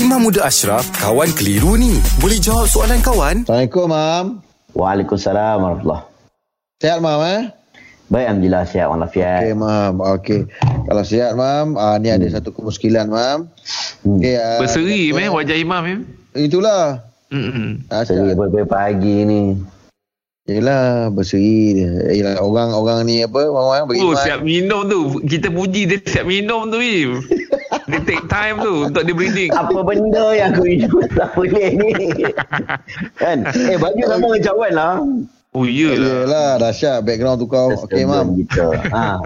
Imam Muda Ashraf, kawan keliru ni. Boleh jawab soalan kawan? Assalamualaikum, Mam. Waalaikumsalam warahmatullahi Sehat, Mam, eh? Baik, Alhamdulillah sihat walafiat. Okey, Mam. Okey. Kalau sihat, Mam, ah, ni ada satu kemuskilan, Mam. Hmm. Okey, ah, Berseri satu- meh wajah imam meh. Itulah. Mm-mm. Ah, Seri pagi pagi ni. Yelah, berseri dia. Yelah, orang-orang ni apa, orang-orang beriman. Oh siap minum tu Kita puji dia siap minum tu Im Dia take time tu Untuk dia breathing Apa benda yang aku hidup tak boleh ni? kan? Eh, baju sama dengan cawan lah. Oh iyalah Yelah, dahsyat. Background tukar. Okey, Mam. Ha.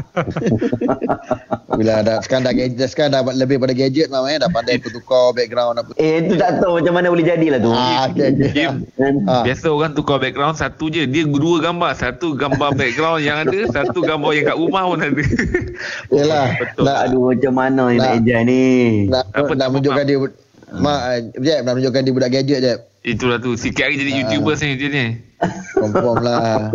Bila dah, sekarang dah gadget, sekarang dah lebih pada gadget, Mam, eh. Dah pandai tukar background apa. Eh, itu tak tahu macam mana boleh jadilah tu. Ah, okey. Im, Kan? Ah. Biasa orang tukar background Satu je Dia dua gambar Satu gambar background yang ada Satu gambar yang kat rumah pun ada Yelah. Betul. Nak, Aduh, macam mana nak Nak- ejan ni? nak, Apa nak menunjukkan dia Mak, eh, Jeb, nak menunjukkan dia budak gadget, Jeb. Itulah tu Sikit hari jadi YouTuber ni dia ni Confirm lah.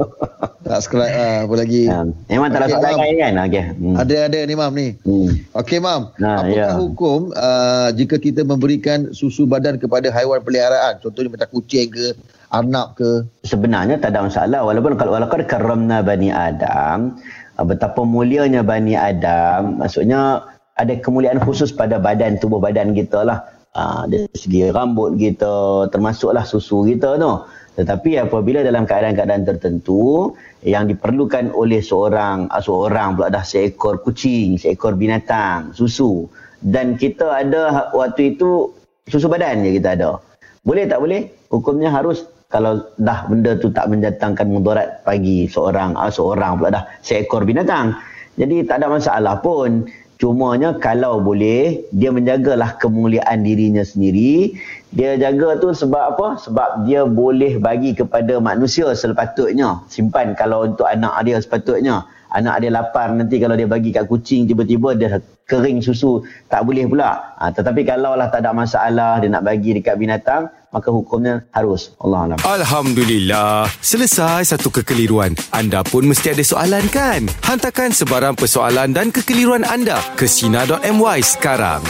Subscribe lah, apa lagi. Ha. Memang tak ada Okey, soalan Mam. lain kan? Okey. Hmm. Ada, ada ni, Mam, ni. Hmm. Okey, Mam. Nah, apakah ya. hukum uh, jika kita memberikan susu badan kepada haiwan peliharaan? Contohnya macam kucing ke, arnab ke. sebenarnya tak ada masalah walaupun kalau walaupun karamna bani Adam uh, betapa mulianya bani Adam maksudnya ada kemuliaan khusus pada badan tubuh badan kita lah uh, dari segi rambut kita termasuklah susu kita tu tetapi apabila dalam keadaan-keadaan tertentu yang diperlukan oleh seorang uh, seorang pula dah seekor kucing seekor binatang susu dan kita ada waktu itu susu badan je kita ada boleh tak boleh? Hukumnya harus kalau dah benda tu tak mendatangkan mudarat bagi seorang ah, seorang pula dah seekor binatang. Jadi tak ada masalah pun. Cumanya kalau boleh dia menjagalah kemuliaan dirinya sendiri. Dia jaga tu sebab apa? Sebab dia boleh bagi kepada manusia sepatutnya. Simpan kalau untuk anak dia sepatutnya. Anak dia lapar nanti kalau dia bagi kat kucing tiba-tiba dia kering susu tak boleh pula. Ha, tetapi kalau lah tak ada masalah dia nak bagi dekat binatang maka hukumnya harus. Allah Alam. Alhamdulillah. Selesai satu kekeliruan. Anda pun mesti ada soalan kan? Hantarkan sebarang persoalan dan kekeliruan anda ke Sina.my sekarang.